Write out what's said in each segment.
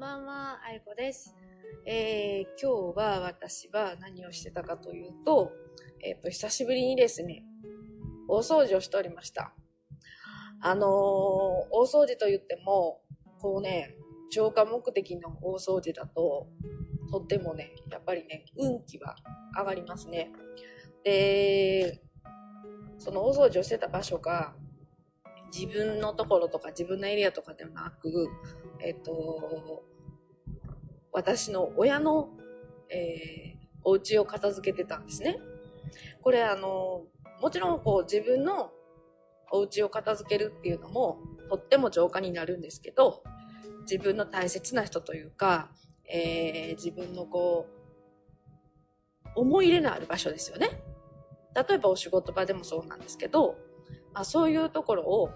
んばんは、あゆこです。えー、今日は私は何をしてたかというと、えっ、と、久しぶりにですね、大掃除をしておりました。あのー大掃除と言っても、こうね、浄化目的の大掃除だと、とってもね、やっぱりね、運気は上がりますね。で、その大掃除をしてた場所が、自分のところとか自分のエリアとかではなく、えっ、と、私の親の、えーお家を片付けてたんですね。これあの、もちろんこう自分のお家を片付けるっていうのもとっても浄化になるんですけど、自分の大切な人というか、えー自分のこう、思い入れのある場所ですよね。例えばお仕事場でもそうなんですけど、まあ、そういうところを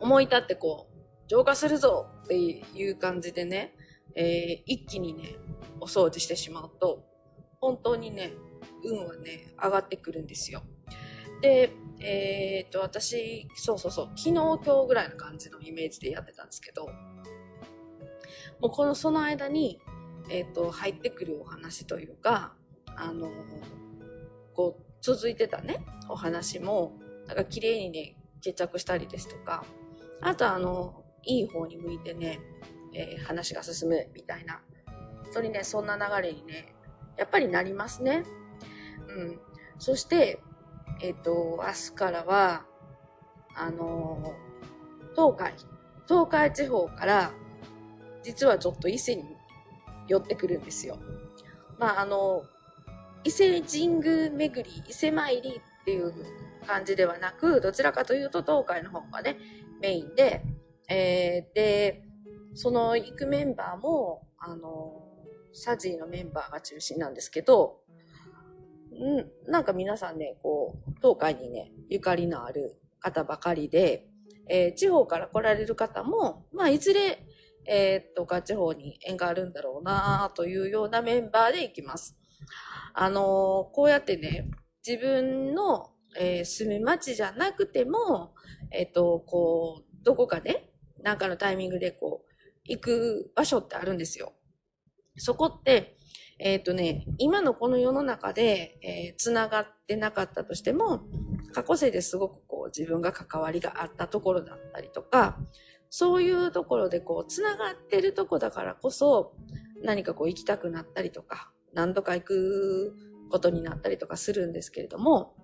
思い立ってこう、浄化するぞっていう感じでね、えー一気にね、お掃除してしまうと、本当にね、運はね、上がってくるんですよ。で、えーっと、私、そうそうそう、昨日今日ぐらいの感じのイメージでやってたんですけど、もうこの、その間に、えーっと、入ってくるお話というか、あの、こう、続いてたね、お話も、なんか綺麗にね、決着したりですとか、あとあの、いい方に向いてね、えー話が進むみたいな、本当にね、そんな流れにね、やっぱりなりますね。うん。そして、えっ、と、明日からは、あの東海、東海地方から、実はちょっと伊勢に寄ってくるんですよ。まあ、あの、伊勢神宮巡り、伊勢参りっていう感じではなく、どちらかというと東海の方がね、メインで、えーで、その行くメンバーも、あの、サジーのメンバーが中心なんですけど、んなんか皆さんね、こう、東海にね、ゆかりのある方ばかりで、えー地方から来られる方も、まあ、いずれ、えーっと、か地方に縁があるんだろうなというようなメンバーで行きます。あのーこうやってね、自分の、えー住む町じゃなくても、えっと、こう、どこかね、なんかのタイミングでこう、行く場所ってあるんですよ。そこって、えっ、とね、今のこの世の中で、えー、繋がってなかったとしても、過去世ですごくこう自分が関わりがあったところだったりとか、そういうところでこう繋がってるとこだからこそ、何かこう行きたくなったりとか、何度か行くことになったりとかするんですけれども、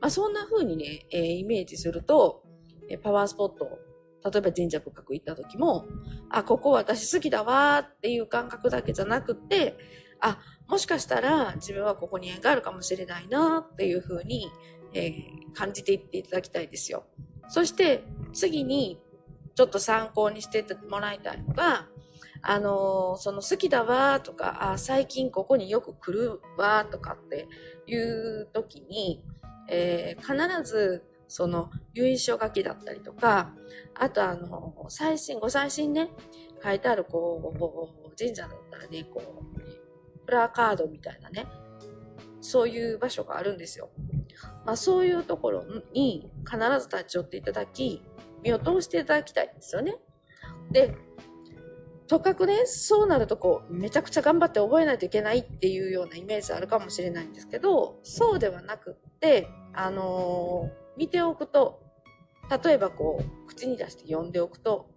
まあそんな風にね、えーイメージすると、えパワースポット、例えば神社仏閣行った時も、あ、ここ私好きだわっていう感覚だけじゃなくて、あ、もしかしたら自分はここに縁があるかもしれないなっていう風に、えー感じていっていただきたいですよ。そして次にちょっと参考にしてもらいたいのが、あのーその好きだわとか、あ、最近ここによく来るわとかっていう時に、えー必ずその由緒書きだったりとか、あとあの、最新、ご最新ね、書いてあるこう、神社だったらね、こう、プラカードみたいなね、そういう場所があるんですよ。まあそういうところに必ず立ち寄っていただき、身を通していただきたいんですよね。で、とかくね、そうなるとこう、めちゃくちゃ頑張って覚えないといけないっていうようなイメージあるかもしれないんですけど、そうではなくって、あのー見ておくと、例えばこう、口に出して読んでおくと、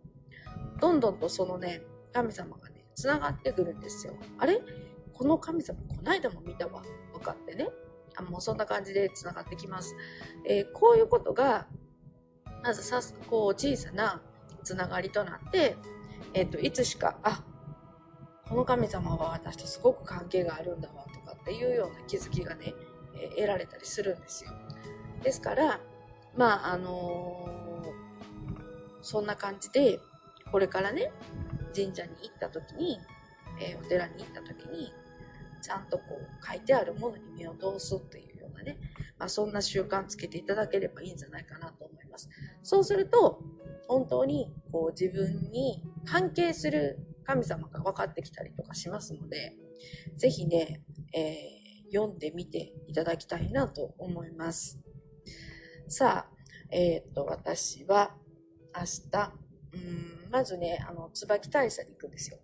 どんどんとそのね、神様がね、繋がってくるんですよ。あれ？この神様、こないだも見たわ。とかってね。あもうそんな感じで繋がってきます。えーこういうことが、まずさす、こう、小さな繋がりとなって、えっ、と、いつしか、あ、この神様は私とすごく関係があるんだわ、とかっていうような気づきがね、えー得られたりするんですよ。ですから、まあ、あのーそんな感じで、これからね、神社に行った時に、えーお寺に行った時に、ちゃんとこう書いてあるものに目を通すっていうようなね、まあそんな習慣つけていただければいいんじゃないかなと思います。そうすると、本当にこう自分に関係する神様が分かってきたりとかしますので、ぜひね、えー読んでみていただきたいなと思います。さあ、えっ、と、私は明日、うん、まずね、あの、椿大社に行くんですよ。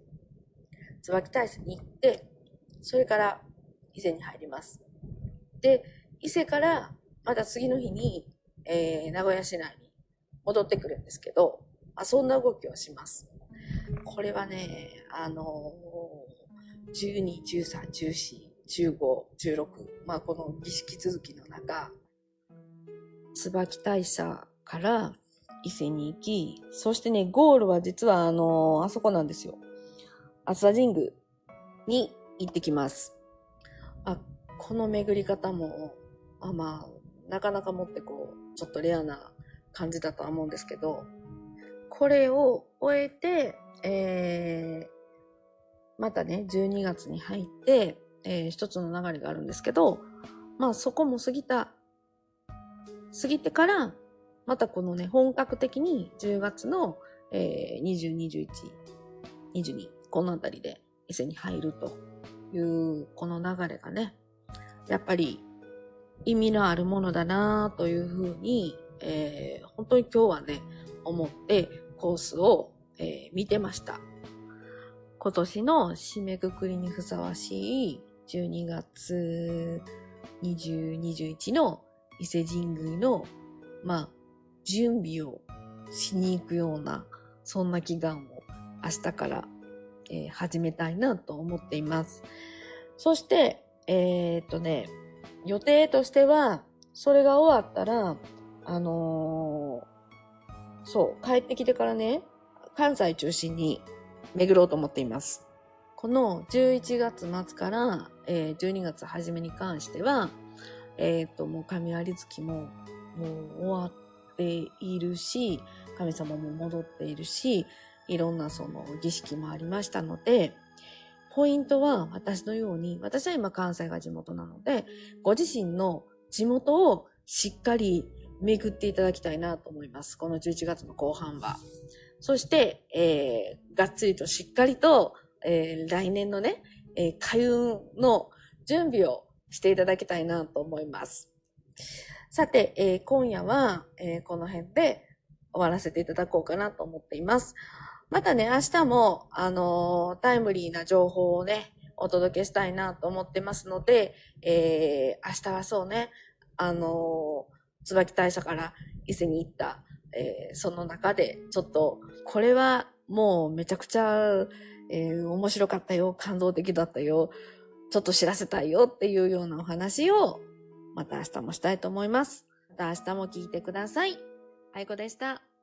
椿大社に行って、それから伊勢に入ります。で、伊勢からまた次の日に、えー、名古屋市内に戻ってくるんですけど、まあ、そんな動きをします。これはね、あのー、12、13、14、15、16、まあこの儀式続きの中、椿大社から伊勢に行き、そしてね、ゴールは実はあのー、あそこなんですよ。熱田神宮に行ってきます。あ、この巡り方も、あまあ、なかなかもってこう、ちょっとレアな感じだとは思うんですけど、これを終えて、えー、またね、12月に入って、えー、一つの流れがあるんですけど、まあそこも過ぎた、過ぎてから、またこのね、本格的に10月の、えー、20、21、22、このあたりで伊勢に入るというこの流れがね、やっぱり意味のあるものだなというふうに、えー、本当に今日はね、思ってコースを、えー、見てました。今年の締めくくりにふさわしい12月20、21の伊勢神宮の、まあ、準備をしに行くような、そんな祈願を明日からえー、始めたいなと思っています。そして、えー、っとね、予定としては、それが終わったら、あのー、そう、帰ってきてからね、関西中心に巡ろうと思っています。この11月末から、えー、12月初めに関しては、えっ、と、もう神有月ももう終わっているし、神様も戻っているし、いろんなその儀式もありましたので、ポイントは私のように、私は今関西が地元なので、ご自身の地元をしっかり巡っていただきたいなと思います。この11月の後半は。そして、えー、がっつりとしっかりと、えー、来年のね、えー、開運の準備をしていただきたいなと思います。さて、えー、今夜は、えー、この辺で終わらせていただこうかなと思っています。またね、明日も、あのー、タイムリーな情報をね、お届けしたいなと思ってますので、えー、明日はそうね、あのー、椿大社から伊勢に行った、えー、その中で、ちょっと、これはもうめちゃくちゃ、えー、面白かったよ、感動的だったよ、ちょっと知らせたいよっていうようなお話を、また明日もしたいと思います。また明日も聞いてください。あいこでした。